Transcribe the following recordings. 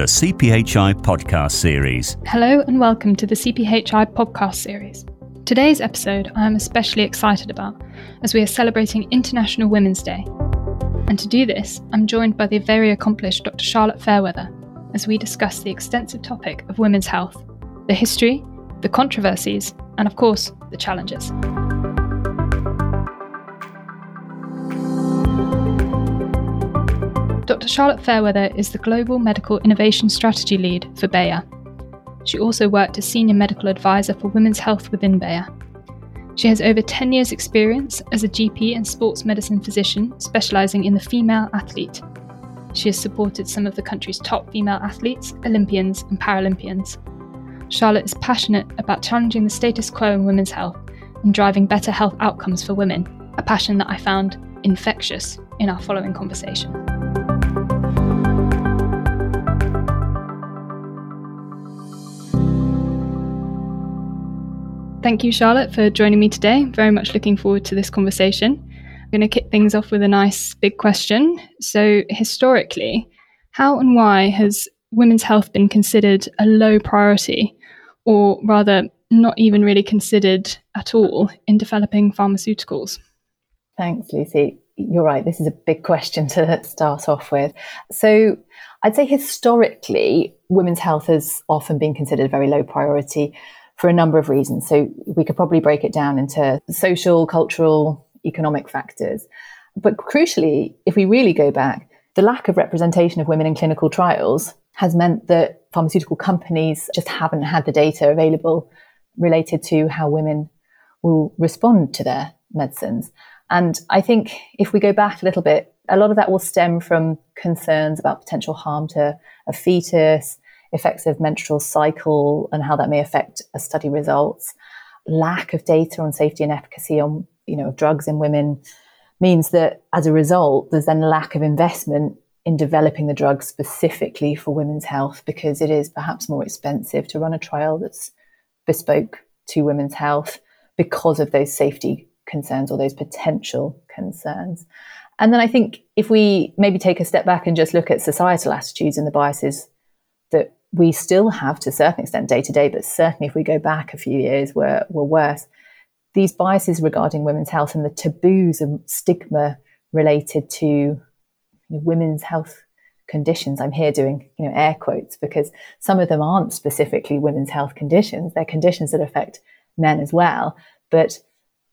the CPHI podcast series. Hello and welcome to the CPHI podcast series. Today's episode I am especially excited about as we are celebrating International Women's Day. And to do this, I'm joined by the very accomplished Dr. Charlotte Fairweather as we discuss the extensive topic of women's health, the history, the controversies, and of course, the challenges. Dr. Charlotte Fairweather is the Global Medical Innovation Strategy Lead for Bayer. She also worked as Senior Medical Advisor for Women's Health within Bayer. She has over 10 years' experience as a GP and sports medicine physician specialising in the female athlete. She has supported some of the country's top female athletes, Olympians, and Paralympians. Charlotte is passionate about challenging the status quo in women's health and driving better health outcomes for women, a passion that I found infectious in our following conversation. Thank you, Charlotte, for joining me today. Very much looking forward to this conversation. I'm going to kick things off with a nice big question. So, historically, how and why has women's health been considered a low priority, or rather, not even really considered at all in developing pharmaceuticals? Thanks, Lucy. You're right. This is a big question to start off with. So, I'd say historically, women's health has often been considered a very low priority for a number of reasons. So we could probably break it down into social, cultural, economic factors. But crucially, if we really go back, the lack of representation of women in clinical trials has meant that pharmaceutical companies just haven't had the data available related to how women will respond to their medicines. And I think if we go back a little bit, a lot of that will stem from concerns about potential harm to a fetus, effects of menstrual cycle and how that may affect a study results. Lack of data on safety and efficacy on you know drugs in women means that as a result, there's then a lack of investment in developing the drug specifically for women's health because it is perhaps more expensive to run a trial that's bespoke to women's health because of those safety concerns or those potential concerns. And then I think if we maybe take a step back and just look at societal attitudes and the biases we still have to a certain extent day to day, but certainly if we go back a few years, were, were worse. These biases regarding women's health and the taboos and stigma related to you know, women's health conditions. I'm here doing you know air quotes because some of them aren't specifically women's health conditions. They're conditions that affect men as well, but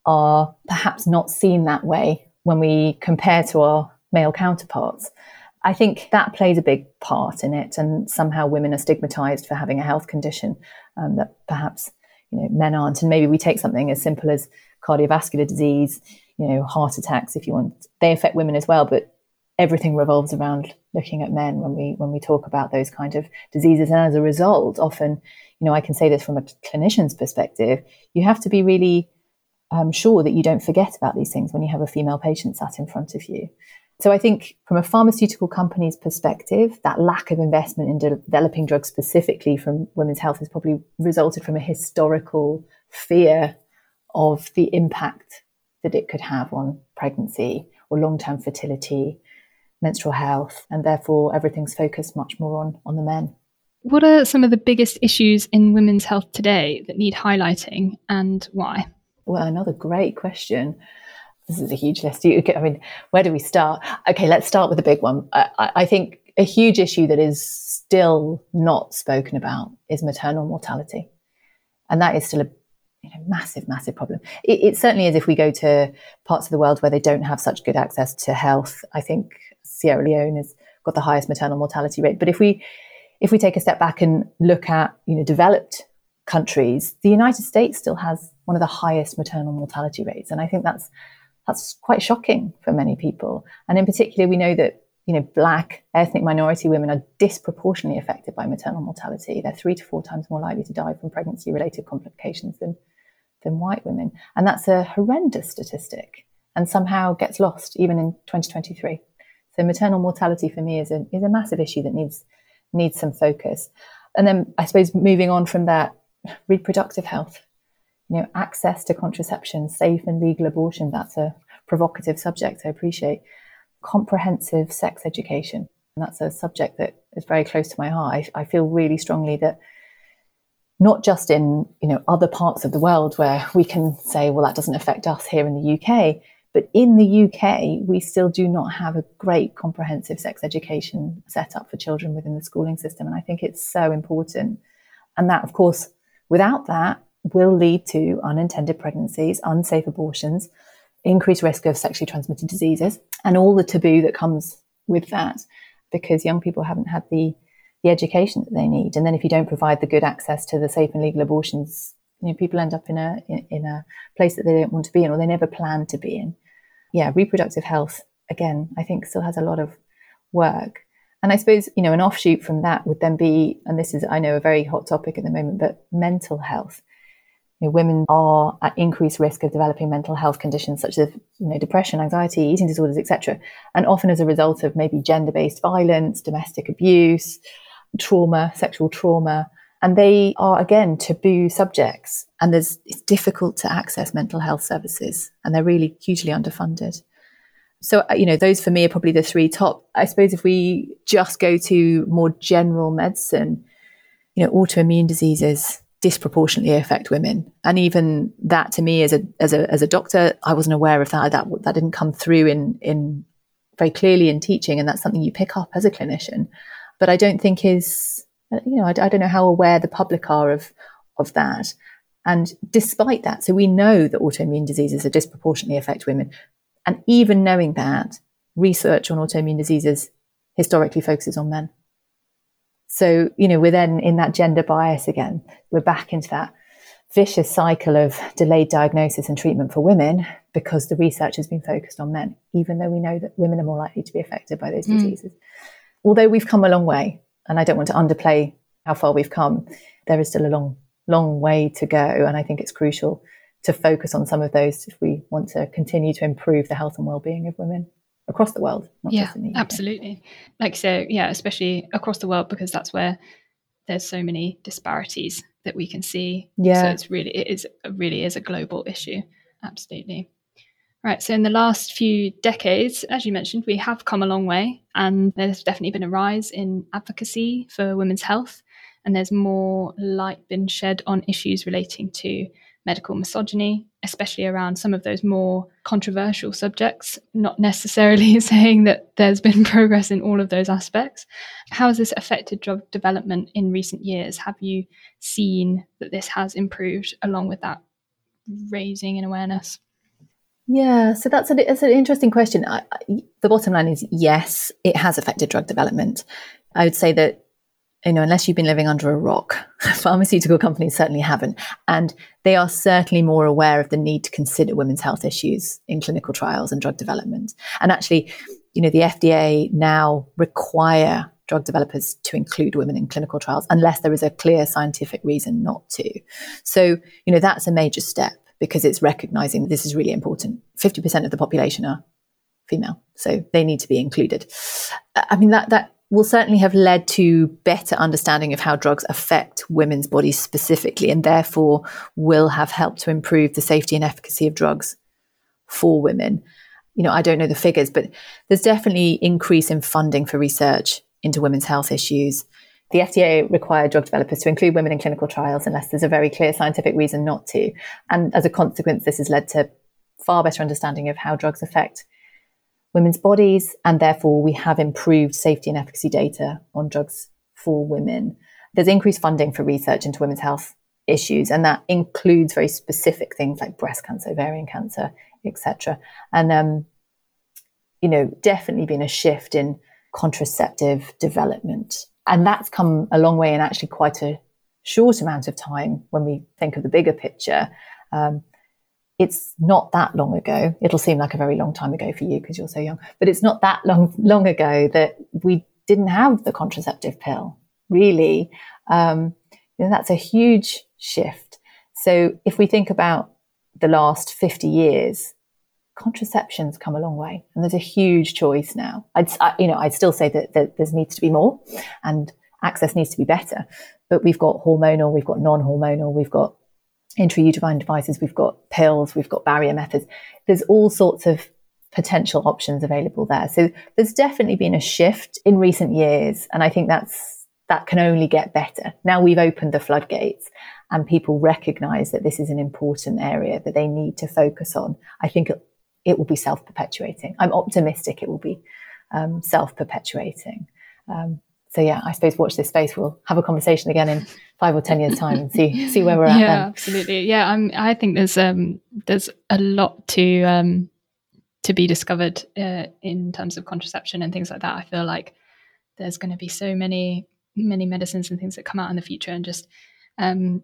are perhaps not seen that way when we compare to our male counterparts. I think that plays a big part in it, and somehow women are stigmatized for having a health condition um, that perhaps you know men aren't. And maybe we take something as simple as cardiovascular disease, you know, heart attacks, if you want. They affect women as well, but everything revolves around looking at men when we when we talk about those kind of diseases. And as a result, often, you know, I can say this from a clinician's perspective, you have to be really um, sure that you don't forget about these things when you have a female patient sat in front of you. So I think from a pharmaceutical company's perspective, that lack of investment in de- developing drugs specifically from women's health has probably resulted from a historical fear of the impact that it could have on pregnancy or long-term fertility, menstrual health, and therefore everything's focused much more on, on the men. What are some of the biggest issues in women's health today that need highlighting and why? Well, another great question this is a huge list. You, I mean, where do we start? Okay, let's start with the big one. I, I think a huge issue that is still not spoken about is maternal mortality, and that is still a you know, massive, massive problem. It, it, certainly is if we go to parts of the world where they don't have such good access to health. I think Sierra Leone has got the highest maternal mortality rate. But if we if we take a step back and look at you know developed countries, the United States still has one of the highest maternal mortality rates, and I think that's that's quite shocking for many people. And in particular, we know that you know black ethnic minority women are disproportionately affected by maternal mortality. They're three to four times more likely to die from pregnancy related complications than than white women, and that's a horrendous statistic. And somehow gets lost even in 2023. So maternal mortality for me is a is a massive issue that needs needs some focus. And then I suppose moving on from that, reproductive health you know, access to contraception, safe and legal abortion. That's a provocative subject. I appreciate comprehensive sex education. And that's a subject that is very close to my heart. I, I feel really strongly that not just in you know other parts of the world where we can say, well, that doesn't affect us here in the UK, but in the UK, we still do not have a great comprehensive sex education set up for children within the schooling system. And I think it's so important. And that, of course, without that, will lead to unintended pregnancies, unsafe abortions, increased risk of sexually transmitted diseases, and all the taboo that comes with that because young people haven't had the the education that they need. And then if you don't provide the good access to the safe and legal abortions, you know, people end up in a in, in a place that they don't want to be in or they never planned to be in. Yeah, reproductive health again, I think still has a lot of work. And I suppose, you know, an offshoot from that would then be, and this is, I know, a very hot topic at the moment, but mental health. You know, women are at increased risk of developing mental health conditions such as, you know, depression, anxiety, eating disorders, etc., and often as a result of maybe gender-based violence, domestic abuse, trauma, sexual trauma, and they are again taboo subjects. And there's it's difficult to access mental health services, and they're really hugely underfunded. So uh, you know, those for me are probably the three top. I suppose if we just go to more general medicine, you know, autoimmune diseases disproportionately affect women, and even that to me as a as a as a doctor, I wasn't aware of that. That that didn't come through in in very clearly in teaching, and that's something you pick up as a clinician but I don't think is, uh, you know, I, I don't know how aware the public are of, of that. And despite that, so we know that autoimmune diseases are disproportionately affect women. And even knowing that, research on autoimmune diseases historically focuses on men. So, you know, we're then in that gender bias again. We're back into that vicious cycle of delayed diagnosis and treatment for women because the research has been focused on men, even though we know that women are more likely to be affected by those mm. diseases although we've come a long way, and I don't want to underplay how far we've come, there is still a long, long way to go. And I think it's crucial to focus on some of those if we want to continue to improve the health and well-being of women across the world. yeah, absolutely. Like so, yeah, especially across the world because that's where there's so many disparities that we can see. Yeah, so it's really it is it really is a global issue. Absolutely. Right. So, in the last few decades, as you mentioned, we have come a long way, and there's definitely been a rise in advocacy for women's health, and there's more light been shed on issues relating to medical misogyny, especially around some of those more controversial subjects, not necessarily saying that there's been progress in all of those aspects. How has this affected drug development in recent years? Have you seen that this has improved along with that raising in awareness? Yeah, so that's, a, that's an interesting question. I, I, the bottom line is yes, it has affected drug development. I would say that you know, unless you've been living under a rock, pharmaceutical companies certainly haven't. And they are certainly more aware of the need to consider women's health issues in clinical trials and drug development. And actually, you know, the FDA now require drug developers to include women in clinical trials unless there is a clear scientific reason not to. So, you know, that's a major step because it's recognizing this is really important. 50% of the population are female, so they need to be included. I mean, that, that will certainly have led to better understanding of how drugs affect women's bodies specifically, and therefore will have helped to improve the safety and efficacy of drugs for women. You know, I don't know the figures, but there's definitely increase in funding for research into women's health issues. The FDA required drug developers to include women in clinical trials unless there's a very clear scientific reason not to. And as a consequence, this has led to far better understanding of how drugs affect women's bodies. And therefore, we have improved safety and efficacy data on drugs for women. There's increased funding for research into women's health issues, and that includes very specific things like breast cancer, ovarian cancer, etc. And um, you know, definitely been a shift in contraceptive development and that's come a long way in actually quite a short amount of time when we think of the bigger picture. Um, it's not that long ago. It'll seem like a very long time ago for you because you're so young, but it's not that long long ago that we didn't have the contraceptive pill. Really, um, you know, that's a huge shift. So if we think about the last 50 years, contraception's come a long way and there's a huge choice now. I'd, I, you know, I'd still say that, that there needs to be more and access needs to be better, but we've got hormonal, we've got non-hormonal, we've got intrauterine devices, we've got pills, we've got barrier methods. There's all sorts of potential options available there. So there's definitely been a shift in recent years. And I think that's, that can only get better. Now we've opened the floodgates and people recognize that this is an important area that they need to focus on. I think it, it will be self perpetuating. I'm optimistic it will be um, self perpetuating. Um, so yeah, I suppose watch this space. We'll have a conversation again in five or ten years' time and see see where we're at. Yeah, then. absolutely. Yeah, I'm. I think there's um there's a lot to um to be discovered uh, in terms of contraception and things like that. I feel like there's going to be so many many medicines and things that come out in the future, and just um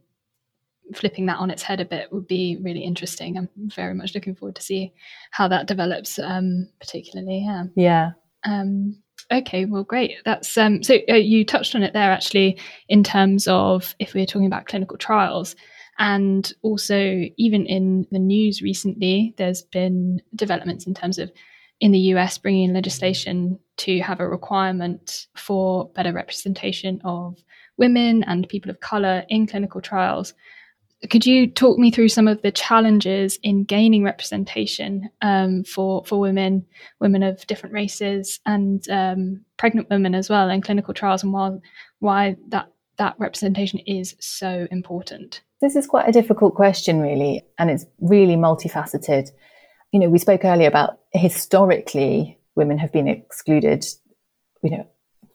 flipping that on its head a bit would be really interesting. I'm very much looking forward to see how that develops, um, particularly. Yeah. Yeah. Um, okay, well, great. That's um, so uh, you touched on it there actually in terms of if we're talking about clinical trials. And also, even in the news recently, there's been developments in terms of in the US bringing in legislation to have a requirement for better representation of women and people of color in clinical trials could you talk me through some of the challenges in gaining representation um, for for women, women of different races, and um, pregnant women as well in clinical trials, and why why that that representation is so important? This is quite a difficult question, really, and it's really multifaceted. You know, we spoke earlier about historically women have been excluded. You know,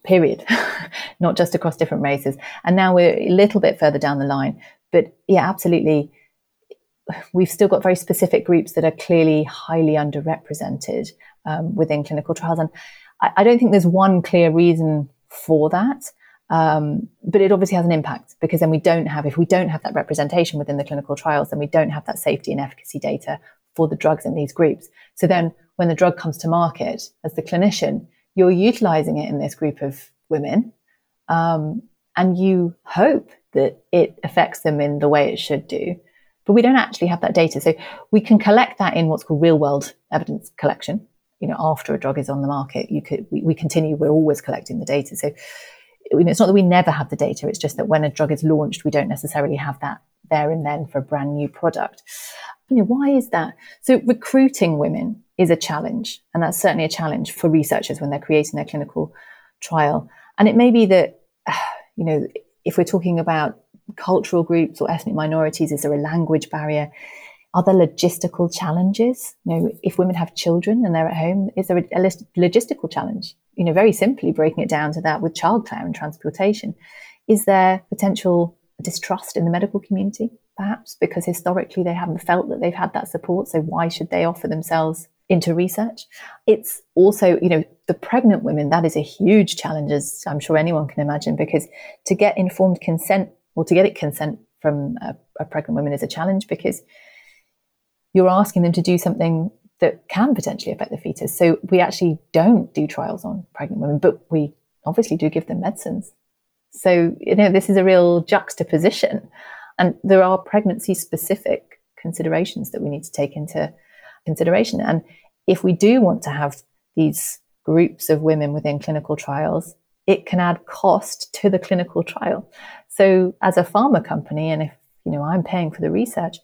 period, not just across different races. And now we're a little bit further down the line. But yeah, absolutely. We've still got very specific groups that are clearly highly underrepresented um, within clinical trials. And I, I, don't think there's one clear reason for that. Um, but it obviously has an impact because then we don't have, if we don't have that representation within the clinical trials, then we don't have that safety and efficacy data for the drugs in these groups. So then when the drug comes to market as the clinician, you're utilizing it in this group of women. Um, and you hope that it affects them in the way it should do. But we don't actually have that data. So we can collect that in what's called real world evidence collection. You know, after a drug is on the market, you could, we, we continue, we're always collecting the data. So it's not that we never have the data. It's just that when a drug is launched, we don't necessarily have that there and then for a brand new product. You know, why is that? So recruiting women is a challenge. And that's certainly a challenge for researchers when they're creating their clinical trial. And it may be that, you know, if we're talking about cultural groups or ethnic minorities, is there a language barrier? Are there logistical challenges? You know, if women have children and they're at home, is there a, logistical challenge? You know, very simply breaking it down to that with childcare and transportation. Is there potential distrust in the medical community, perhaps, because historically they haven't felt that they've had that support? So why should they offer themselves into research. It's also, you know, the pregnant women, that is a huge challenge, as I'm sure anyone can imagine, because to get informed consent or to get it consent from a, a pregnant woman is a challenge because you're asking them to do something that can potentially affect the fetus. So we actually don't do trials on pregnant women, but we obviously do give them medicines. So, you know, this is a real juxtaposition. And there are pregnancy specific considerations that we need to take into consideration. And if we do want to have these groups of women within clinical trials, it can add cost to the clinical trial. So as a pharma company, and if you know I'm paying for the research,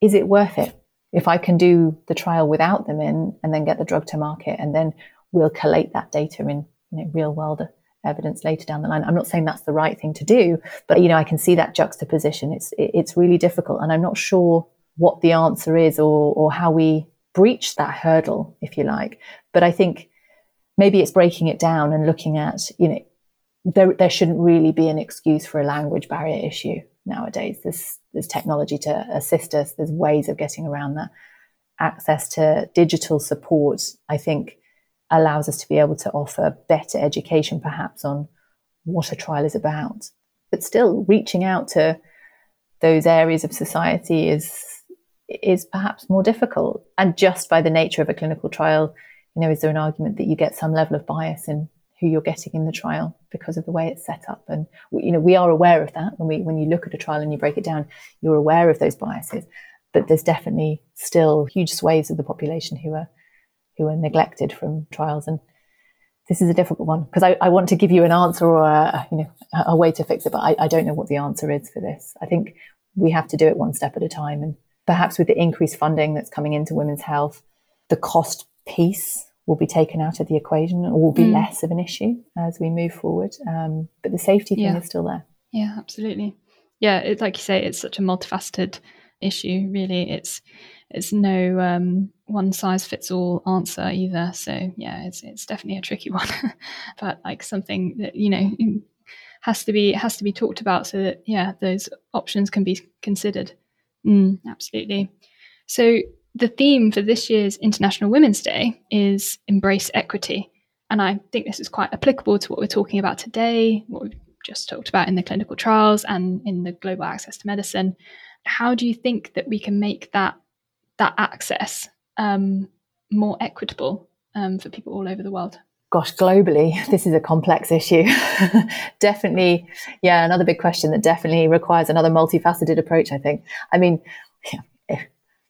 is it worth it? If I can do the trial without them in and then get the drug to market and then we'll collate that data in you know, real world evidence later down the line. I'm not saying that's the right thing to do, but you know, I can see that juxtaposition. It's it's really difficult, and I'm not sure what the answer is or, or how we breach that hurdle, if you like. But I think maybe it's breaking it down and looking at, you know, there, there shouldn't really be an excuse for a language barrier issue nowadays. There's, there's technology to assist us. There's ways of getting around that. Access to digital support, I think, allows us to be able to offer better education, perhaps, on what a trial is about. But still, reaching out to those areas of society is is perhaps more difficult. And just by the nature of a clinical trial, you know, is there an argument that you get some level of bias in who you're getting in the trial because of the way it's set up? And you know, we are aware of that when we when you look at a trial and you break it down, you're aware of those biases. But there's definitely still huge swathes of the population who are who are neglected from trials and this is a difficult one because I, I, want to give you an answer or a, you know a, way to fix it, but I, I, don't know what the answer is for this. I think we have to do it one step at a time and perhaps with the increased funding that's coming into women's health, the cost piece will be taken out of the equation or will be Mm. less of an issue as we move forward. Um, but the safety thing Yeah. is still there. Yeah, absolutely. Yeah, it, like you say, it's such a multifaceted issue. Really, it's it's no um, one size fits all answer either. So yeah, it's it's definitely a tricky one, but like something that you know has to be has to be talked about so that yeah, those options can be considered. Mm, absolutely. So the theme for this year's International Women's Day is embrace equity. And I think this is quite applicable to what we're talking about today, what we've just talked about in the clinical trials and in the global access to medicine. How do you think that we can make that that access um, more equitable um, for people all over the world? Gosh, globally, this is a complex issue. definitely, yeah, another big question that definitely requires another multifaceted approach, I think. I mean, yeah,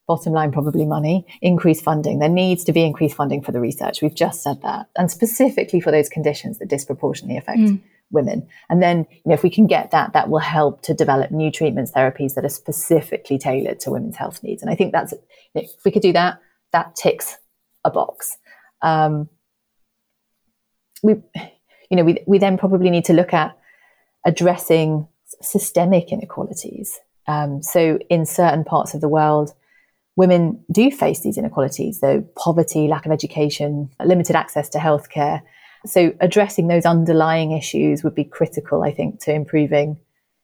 bottom line, probably money, increased funding. There needs to be increased funding for the research. We've just said that. And specifically for those conditions that disproportionately affect Mm. women. And then, you know, if we can get that, that will help to develop new treatments, therapies that are specifically tailored to women's health needs. And I think that's, if we could do that, that ticks a box. Um, we, you know, we, we then probably need to look at addressing systemic inequalities. Um, so in certain parts of the world, women do face these inequalities, so poverty, lack of education, limited access to healthcare. So addressing those underlying issues would be critical, I think, to improving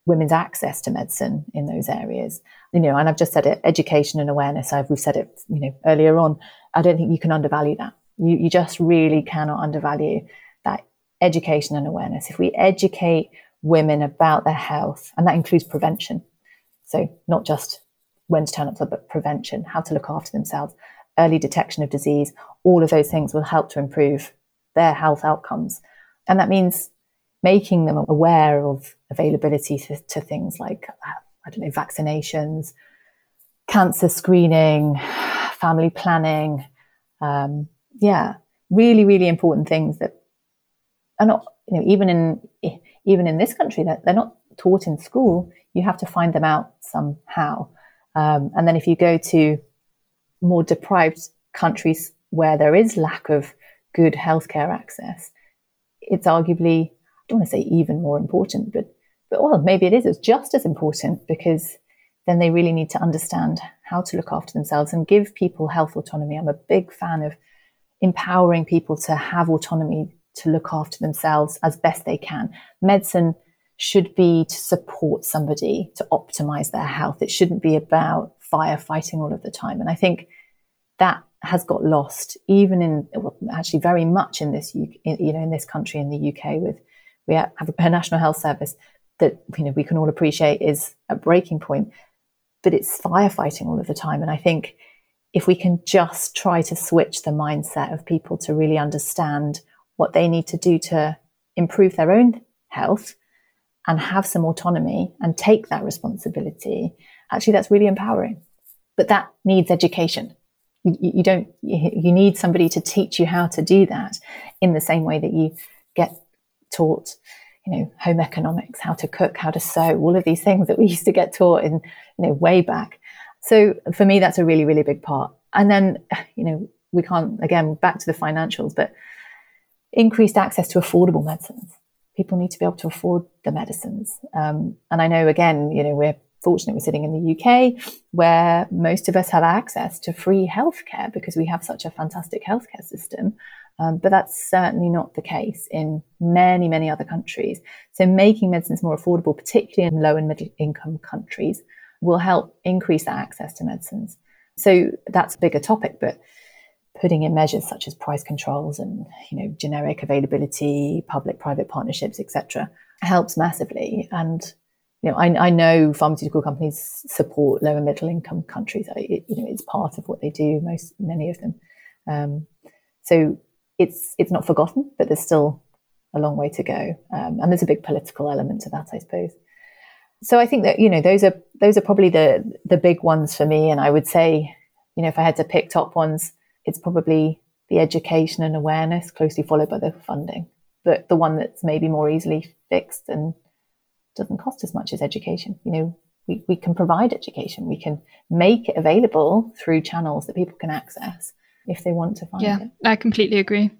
women's access to medicine in those areas. You know, and I've just said it, education and awareness. I've, we've said it, you know, earlier on. I don't think you can undervalue that. You, you just really cannot undervalue that education and awareness. If we educate women about their health, and that includes prevention, so not just when to turn up, but prevention, how to look after themselves, early detection of disease, all of those things will help to improve their health outcomes. And that means making them aware of availability to, to things like, I don't know, vaccinations, cancer screening, family planning. Um, yeah, really, really important things that are not, you know, even in even in this country, that they're not taught in school. You have to find them out somehow. Um, and then if you go to more deprived countries where there is lack of good healthcare access, it's arguably, I don't want to say even more important, but, but well, maybe it is, it's just as important because then they really need to understand how to look after themselves and give people health autonomy. I'm a big fan of empowering people to have autonomy to look after themselves as best they can. Medicine should be to support somebody to optimize their health. It shouldn't be about firefighting all of the time. And I think that has got lost, even in well, actually very much in this you know in this country in the UK. With we have a national health service that you know we can all appreciate is a breaking point, but it's firefighting all of the time. And I think if we can just try to switch the mindset of people to really understand what they need to do to improve their own health and have some autonomy and take that responsibility, actually, that's really empowering. But that needs education. You, you don't, you need somebody to teach you how to do that in the same way that you get taught, you know, home economics, how to cook, how to sew, all of these things that we used to get taught in, you know, way back. So for me, that's a really, really big part. And then, you know, we can't, again, back to the financials, but increased access to affordable medicines. People need to be able to afford the medicines. Um, and I know, again, you know, we're fortunate we're sitting in the UK where most of us have access to free healthcare because we have such a fantastic healthcare system. Um, but that's certainly not the case in many, many other countries. So making medicines more affordable, particularly in low and middle income countries, will help increase that access to medicines. So that's a bigger topic, but putting in measures such as price controls and you know generic availability, public-private partnerships, etc., helps massively. And you know, I, I, know pharmaceutical companies support low and middle income countries. It, you know, it's part of what they do. Most, many of them. Um, so it's it's not forgotten, but there's still a long way to go, um, and there's a big political element to that, I suppose. So I think that you know those are those are probably the the big ones for me. And I would say, you know, if I had to pick top ones, it's probably the education and awareness, closely followed by the funding. But the one that's maybe more easily fixed and doesn't cost as much as education. You know, we, we can provide education. We can make it available through channels that people can access. if they want to find yeah, it. I completely agree.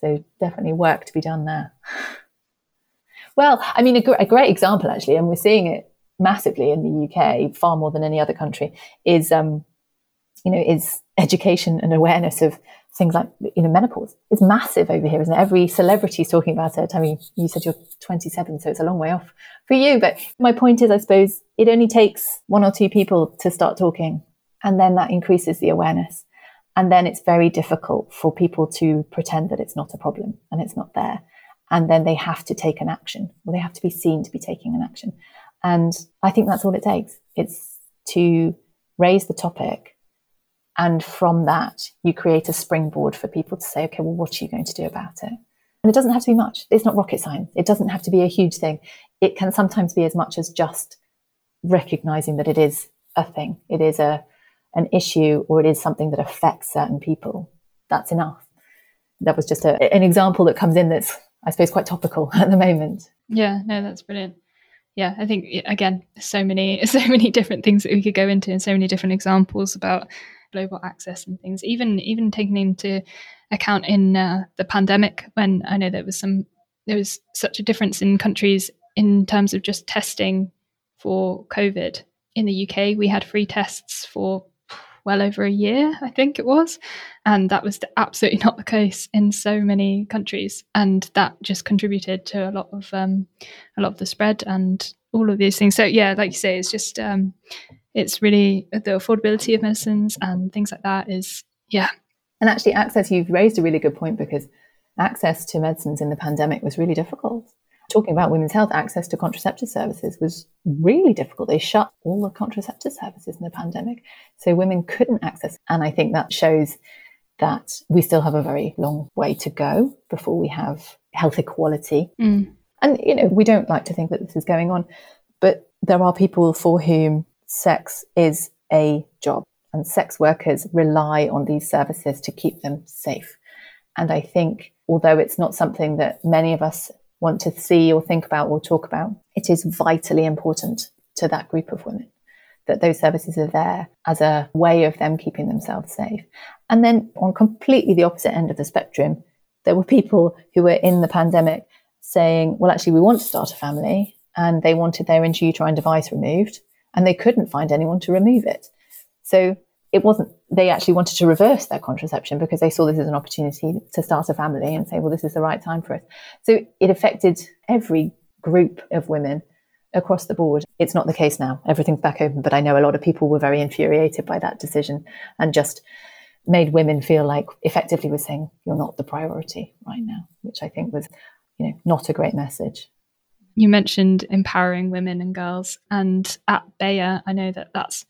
So definitely work to be done there. Well, I mean, a, gr- a great example actually, and we're seeing it massively in the UK, far more than any other country, is um, you know, is education and awareness of things like you know menopause. It's massive over here, isn't it? Every celebrity's talking about it. I mean, you said you're 27, so it's a long way off for you. But my point is, I suppose it only takes one or two people to start talking, and then that increases the awareness. And then it's very difficult for people to pretend that it's not a problem and it's not there. And then they have to take an action, or they have to be seen to be taking an action. And I think that's all it takes. It's to raise the topic. And from that, you create a springboard for people to say, okay, well, what are you going to do about it? And it doesn't have to be much. It's not rocket science. It doesn't have to be a huge thing. It can sometimes be as much as just recognizing that it is a thing. It is a, an issue or it is something that affects certain people. That's enough. That was just a, an example that comes in that's, I suppose, quite topical at the moment. Yeah, no, that's brilliant yeah, I think again, so many, so many different things that we could go into, and so many different examples about global access and things. Even even taking into account in uh, the pandemic, when I know there was some, there was such a difference in countries in terms of just testing for COVID. In the UK, we had free tests for well over a year, I think it was. And that was absolutely not the case in so many countries. And that just contributed to a lot of um, a lot of the spread and all of these things. So yeah, like you say, it's just um, it's really the affordability of medicines and things like that is yeah. And actually, access. You've raised a really good point because access to medicines in the pandemic was really difficult talking about women's health, access to contraceptive services was really difficult. They shut all the contraceptive services in the pandemic. So women couldn't access. And I think that shows that we still have a very long way to go before we have health equality. Mm. And, you know, we don't like to think that this is going on, but there are people for whom sex is a job and sex workers rely on these services to keep them safe. And I think, although it's not something that many of us want to see or think about or talk about, it is vitally important to that group of women that those services are there as a way of them keeping themselves safe. And then on completely the opposite end of the spectrum, there were people who were in the pandemic saying, well, actually, we want to start a family and they wanted their intrauterine device removed and they couldn't find anyone to remove it. So it wasn't they actually wanted to reverse their contraception because they saw this as an opportunity to start a family and say well this is the right time for us. So it affected every group of women across the board. It's not the case now. Everything's back open but i know a lot of people were very infuriated by that decision and just made women feel like effectively was saying you're not the priority right now which i think was you know not a great message you mentioned empowering women and girls and at bayer i know that that's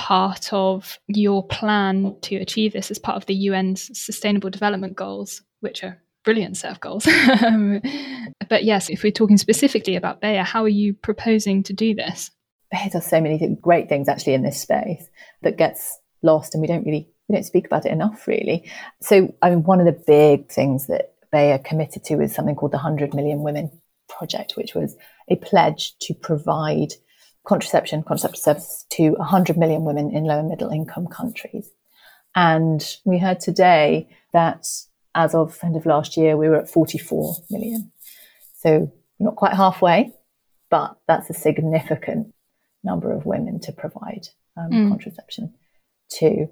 part of your plan to achieve this as part of the UN's Sustainable Development Goals, which are brilliant set of goals. But yes, if we're talking specifically about Bayer, how are you proposing to do this? Bayer does so many great things actually in this space that gets lost, and we don't really we don't speak about it enough, really. So, I mean, one of the big things that Bayer committed to is something called the 100 Million Women Project, which was a pledge to provide contraception, contraceptive services to 100 million women in low and middle income countries. And we heard today that as of end of last year, we were at 44 million. So not quite halfway, but that's a significant number of women to provide um, mm. contraception to.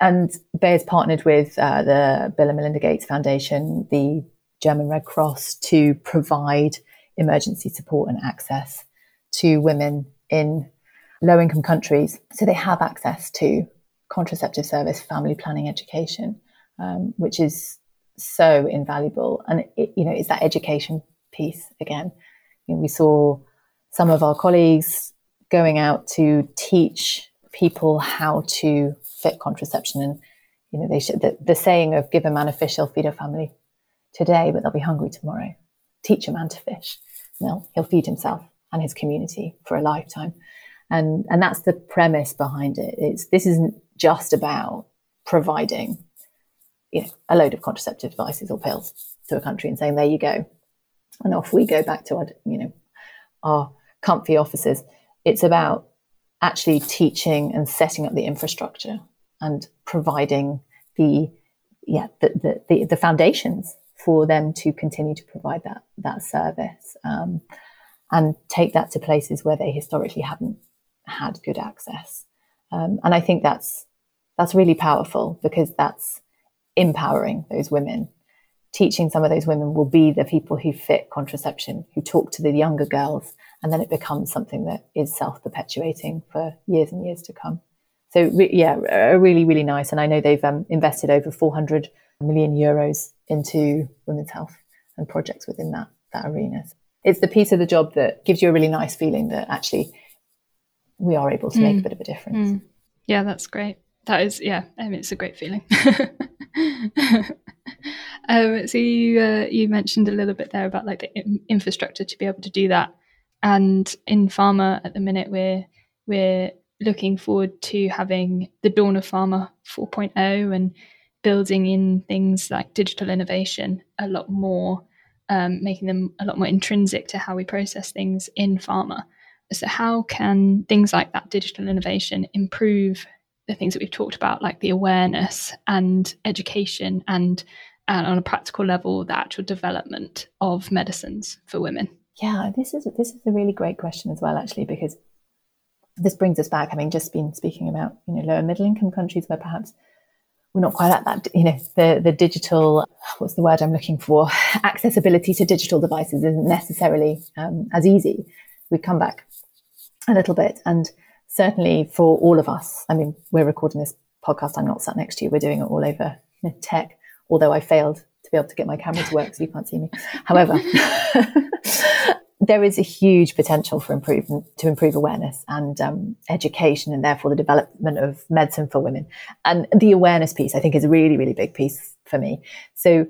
And Bayer's partnered with uh, the Bill and Melinda Gates Foundation, the German Red Cross, to provide emergency support and access to women in low income countries. So they have access to contraceptive service, family planning education, um, which is so invaluable. And, it, you know, it's that education piece again. You know, we saw some of our colleagues going out to teach people how to fit contraception and you know they should the, the saying of give a man a fish he'll feed a family today but they'll be hungry tomorrow teach a man to fish and he'll feed himself and his community for a lifetime. And, and that's the premise behind it. It's, this isn't just about providing you know, a load of contraceptive devices or pills to a country and saying, there you go. And off we go back to our, you know, our comfy offices. It's about actually teaching and setting up the infrastructure and providing the yeah, the, the, the, the, foundations for them to continue to provide that, that service um, and take that to places where they historically haven't had good access. Um, and I think that's, that's really powerful because that's empowering those women. Teaching some of those women will be the people who fit contraception, who talk to the younger girls, and then it becomes something that is self perpetuating for years and years to come. So re- yeah, really, really nice. And I know they've um, invested over 400 million euros into women's health and projects within that that arena. It's the piece of the job that gives you a really nice feeling that actually we are able to mm. make a mm. bit of a difference. Mm. Yeah, that's great. That is, yeah, I mean, it's a great feeling. um, so you uh, you mentioned a little bit there about like the infrastructure to be able to do that, and in pharma at the minute we're we're looking forward to having the dawn of pharma 4.0 and building in things like digital innovation a lot more, um, making them a lot more intrinsic to how we process things in pharma. So, how can things like that digital innovation improve the things that we've talked about, like the awareness and education, and, and on a practical level, the actual development of medicines for women? Yeah, this is this is a really great question as well, actually, because this brings us back, having just been speaking about, you know, lower middle income countries where perhaps we're not quite at that, you know, the, the digital, what's the word I'm looking for? Accessibility to digital devices isn't necessarily um, as easy. We come back a little bit. And certainly for all of us, I mean, we're recording this podcast. I'm not sat next to you. We're doing it all over tech, although I failed to be able to get my camera to work so you can't see me. However, there is a huge potential for improvement to improve awareness and um, education, and therefore the development of medicine for women. And the awareness piece, I think, is a really, really big piece for me. So,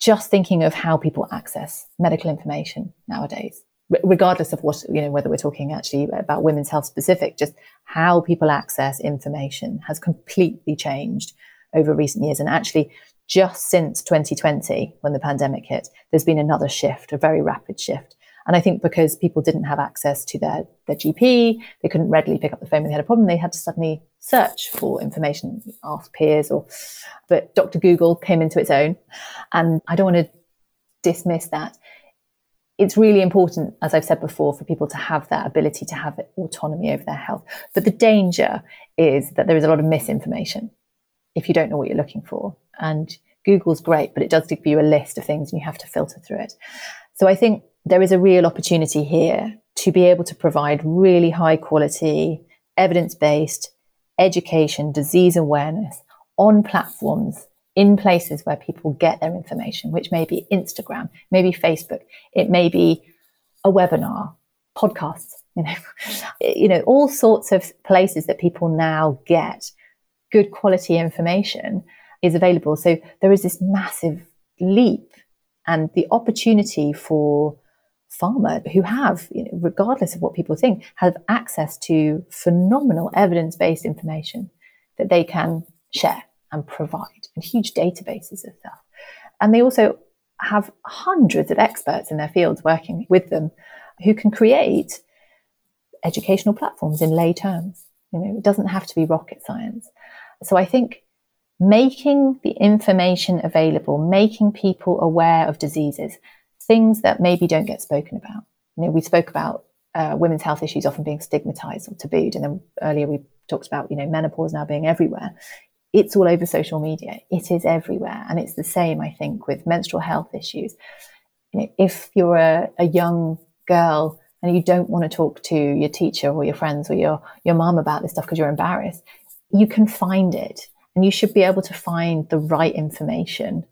just thinking of how people access medical information nowadays, regardless of what you know, whether we're talking actually about women's health specific, just how people access information has completely changed over recent years. And actually, just since 2020, when the pandemic hit, there's been another shift, a very rapid shift and I think because people didn't have access to their, their GP, they couldn't readily pick up the phone when they had a problem. They had to suddenly search for information, ask peers or, but Dr. Google came into its own. And I don't want to dismiss that. It's really important, as I've said before, for people to have that ability to have autonomy over their health. But the danger is that there is a lot of misinformation if you don't know what you're looking for. And Google's great, but it does give you a list of things and you have to filter through it. So I think there is a real opportunity here to be able to provide really high quality, evidence based education, disease awareness on platforms in places where people get their information, which may be Instagram, maybe Facebook, it may be a webinar, podcasts, you know, you know, all sorts of places that people now get good quality information is available. So there is this massive leap and the opportunity for pharma who have, you know, regardless of what people think, have access to phenomenal evidence based information that they can share and provide and huge databases of stuff. And they also have hundreds of experts in their fields working with them who can create educational platforms in lay terms. You know, it doesn't have to be rocket science. So I think making the information available, making people aware of diseases, things that maybe don't get spoken about. You know, we spoke about uh, women's health issues often being stigmatized or tabooed. And then earlier we talked about, you know, menopause now being everywhere. It's all over social media. It is everywhere. And it's the same, I think, with menstrual health issues. You know, if you're a, a young girl and you don't want to talk to your teacher or your friends or your, your mom about this stuff because you're embarrassed, you can find it. And you should be able to find the right information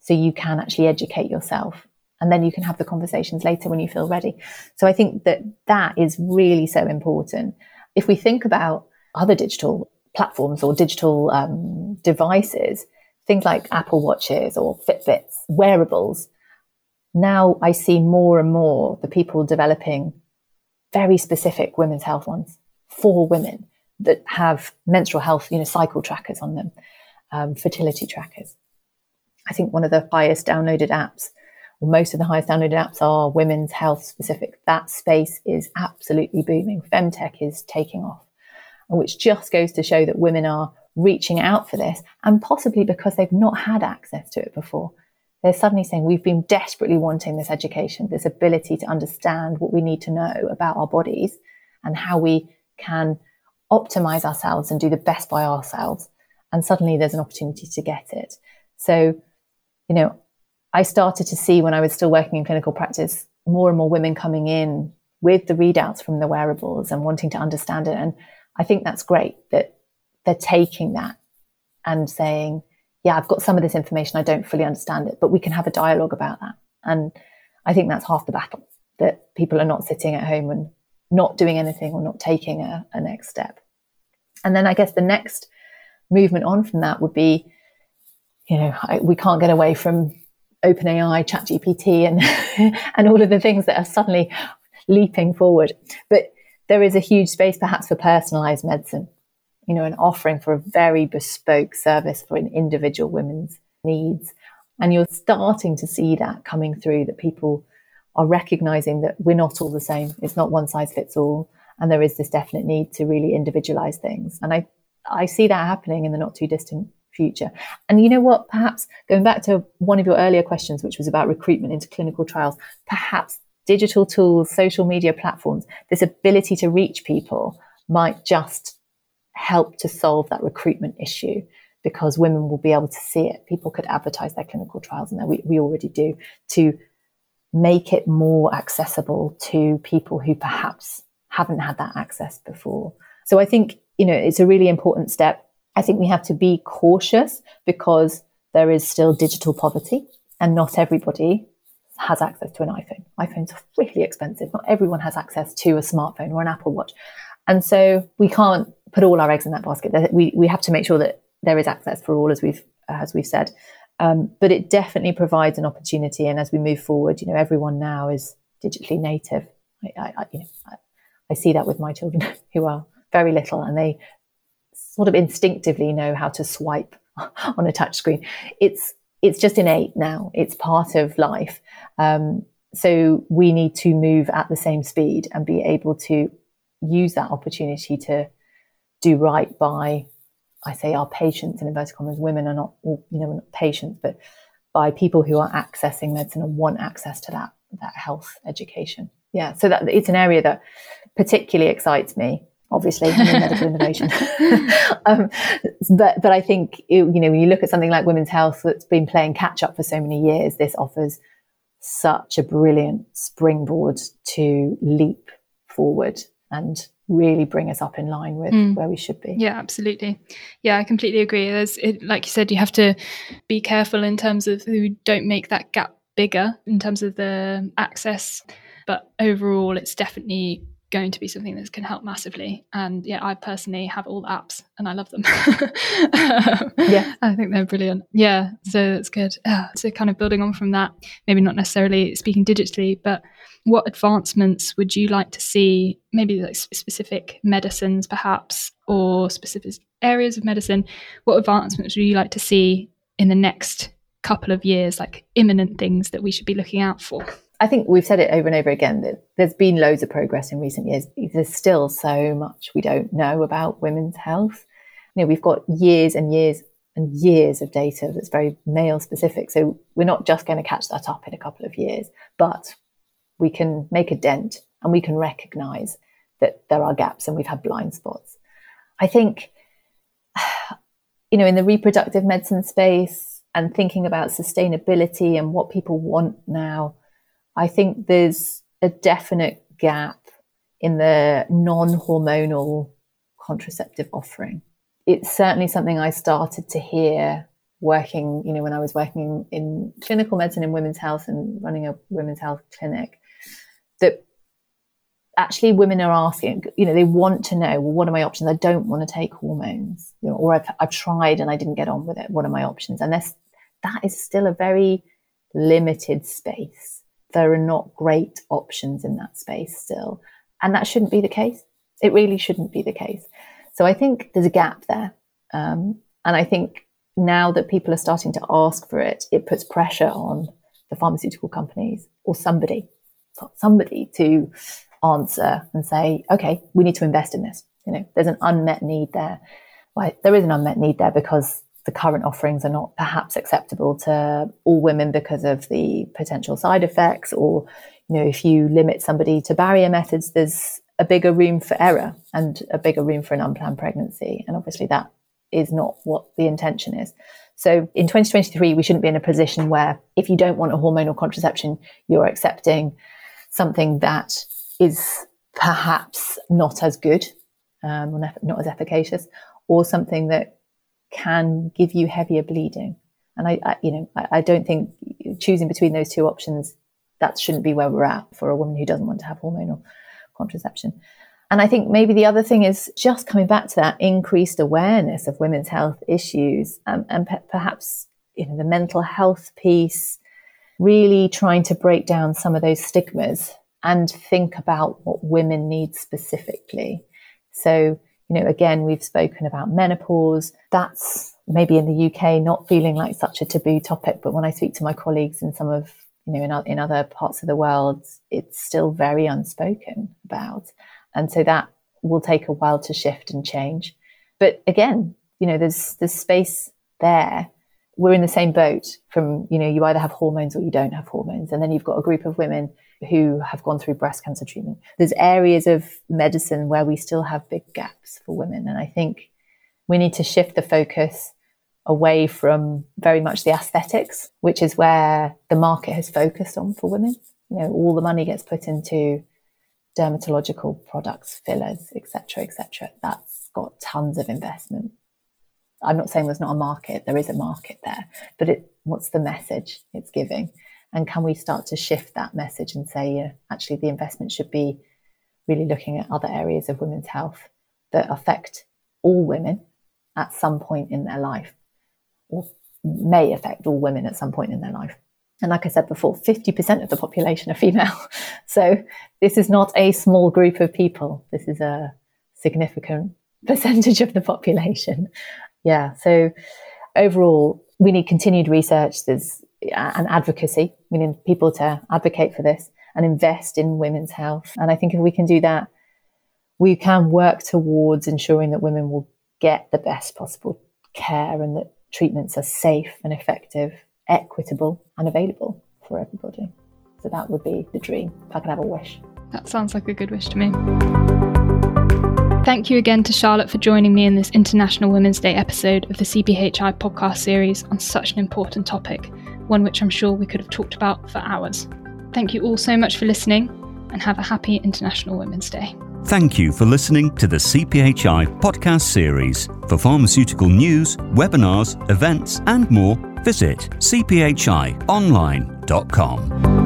so you can actually educate yourself and then you can have the conversations later when you feel ready. So I think that that is really so important. If we think about other digital platforms or digital um, devices, things like Apple Watches or Fitbits, wearables, now I see more and more the people developing very specific women's health ones for women that have menstrual health, you know, cycle trackers on them, um, fertility trackers. I think one of the highest downloaded apps most of the highest downloaded apps are women's health specific. That space is absolutely booming. Femtech is taking off, which just goes to show that women are reaching out for this, and possibly because they've not had access to it before. They're suddenly saying, We've been desperately wanting this education, this ability to understand what we need to know about our bodies and how we can optimize ourselves and do the best by ourselves. And suddenly there's an opportunity to get it. So, you know, I started to see when I was still working in clinical practice more and more women coming in with the readouts from the wearables and wanting to understand it. And I think that's great that they're taking that and saying, yeah, I've got some of this information, I don't fully understand it, but we can have a dialogue about that. And I think that's half the battle that people are not sitting at home and not doing anything or not taking a, a next step. And then I guess the next movement on from that would be, you know, I, we can't get away from OpenAI, ChatGPT, and and all of the things that are suddenly leaping forward. But there is a huge space, perhaps, for personalized medicine. You know, an offering for a very bespoke service for an individual woman's needs, and you're starting to see that coming through. That people are recognizing that we're not all the same. It's not one size fits all, and there is this definite need to really individualize things. And I I see that happening in the not too distant future. And you know what? Perhaps going back to one of your earlier questions, which was about recruitment into clinical trials, perhaps digital tools, social media platforms, this ability to reach people might just help to solve that recruitment issue because women will be able to see it. People could advertise their clinical trials, and we, we already do, to make it more accessible to people who perhaps haven't had that access before. So I think, you know, it's a really important step I think we have to be cautious because there is still digital poverty and not everybody has access to an iPhone. iPhones are really expensive. Not everyone has access to a smartphone or an Apple Watch. And so we can't put all our eggs in that basket. We, we have to make sure that there is access for all, as we've, as we've said. Um, but it definitely provides an opportunity. And as we move forward, you know, everyone now is digitally native. I, I, you know, I, I see that with my children who are very little and they sort of instinctively know how to swipe on a touchscreen. It's it's just innate now. It's part of life. Um, so we need to move at the same speed and be able to use that opportunity to do right by, I say, our patients in inverted commas. Women are not, you know, not patients, but by people who are accessing medicine and want access to that that health education. Yeah, so that it's an area that particularly excites me obviously medical innovation. um, but but I think it, you know when you look at something like women's health that's been playing catch up for so many years, this offers such a brilliant springboard to leap forward and really bring us up in line with mm. where we should be. Yeah, absolutely. Yeah, I completely agree. There's, it, like you said, you have to be careful in terms of who don't make that gap bigger in terms of the access. But overall, it's definitely going to be something that can help massively. And yeah, I personally have all the apps and I love them. yeah, I think they're brilliant. Yeah, so that's good. Yeah, so kind of building on from that, maybe not necessarily speaking digitally, but what advancements would you like to see? Maybe like specific medicines, perhaps, or specific areas of medicine. What advancements would you like to see in the next couple of years, like imminent things that we should be looking out for? I think we've said it over and over again that there's been loads of progress in recent years. There's still so much we don't know about women's health. You know, we've got years and years and years of data that's very male specific. So we're not just going to catch that up in a couple of years, but we can make a dent and we can recognize that there are gaps and we've had blind spots. I think, you know, in the reproductive medicine space and thinking about sustainability and what people want now, I think there's a definite gap in the non hormonal contraceptive offering. It's certainly something I started to hear working, you know, when I was working in, in clinical medicine in women's health and running a women's health clinic, that actually women are asking, you know, they want to know, well, what are my options? I don't want to take hormones, you know, or I've, I've tried and I didn't get on with it. What are my options? And this, that is still a very limited space there are not great options in that space still. And that shouldn't be the case. It really shouldn't be the case. So I think there's a gap there. Um, and I think now that people are starting to ask for it, it puts pressure on the pharmaceutical companies or somebody, somebody to answer and say, okay, we need to invest in this. You know, there's an unmet need there. well, there is an unmet need there because the current offerings are not perhaps acceptable to all women because of the potential side effects or you know if you limit somebody to barrier methods there's a bigger room for error and a bigger room for an unplanned pregnancy. And obviously that is not what the intention is. So in 2023 we shouldn't be in a position where if you don't want a hormonal contraception you're accepting something that is perhaps not as good um, or not as efficacious or something that can give you heavier bleeding. And I, I you know, I, I, don't think choosing between those two options, that shouldn't be where we're at for a woman who doesn't want to have hormonal contraception. And I think maybe the other thing is just coming back to that increased awareness of women's health issues um, and pe- perhaps you know the mental health piece, really trying to break down some of those stigmas and think about what women need specifically. So you know, again, we've spoken about menopause. That's maybe in the UK not feeling like such a taboo topic, but when I speak to my colleagues in some of, you know, in, in other parts of the world, it's still very unspoken about. And so that will take a while to shift and change. But again, you know, there's there's space there. We're in the same boat from, you know, you either have hormones or you don't have hormones. And then you've got a group of women who have gone through breast cancer treatment. There's areas of medicine where we still have big gaps for women. And I think we need to shift the focus away from very much the aesthetics, which is where the market has focused on for women. You know, all the money gets put into dermatological products, fillers, etc., etc. That's got tons of investment. I'm not saying there's not a market. There is a market there, but it, what's the message it's giving? And can we start to shift that message and say, yeah, actually, the investment should be really looking at other areas of women's health that affect all women at some point in their life, or may affect all women at some point in their life. And like I said before, 50% of the population are female. So this is not a small group of people. This is a significant percentage of the population. Yeah. So overall, we need continued research. There's and advocacy. meaning people to advocate for this and invest in women's health. And I think if we can do that, we can work towards ensuring that women will get the best possible care and that treatments are safe and effective, equitable, and available for everybody. So that would be the dream, if I could have a wish. That sounds like a good wish to me. Thank you again to Charlotte for joining me in this International Women's Day episode of the CPHI podcast series on such an important topic one which I'm sure we could have talked about for hours. Thank you all so much for listening and have a happy International Women's Day. Thank you for listening to the CPHI podcast series. For pharmaceutical news, webinars, events, and more, visit cphionline.com.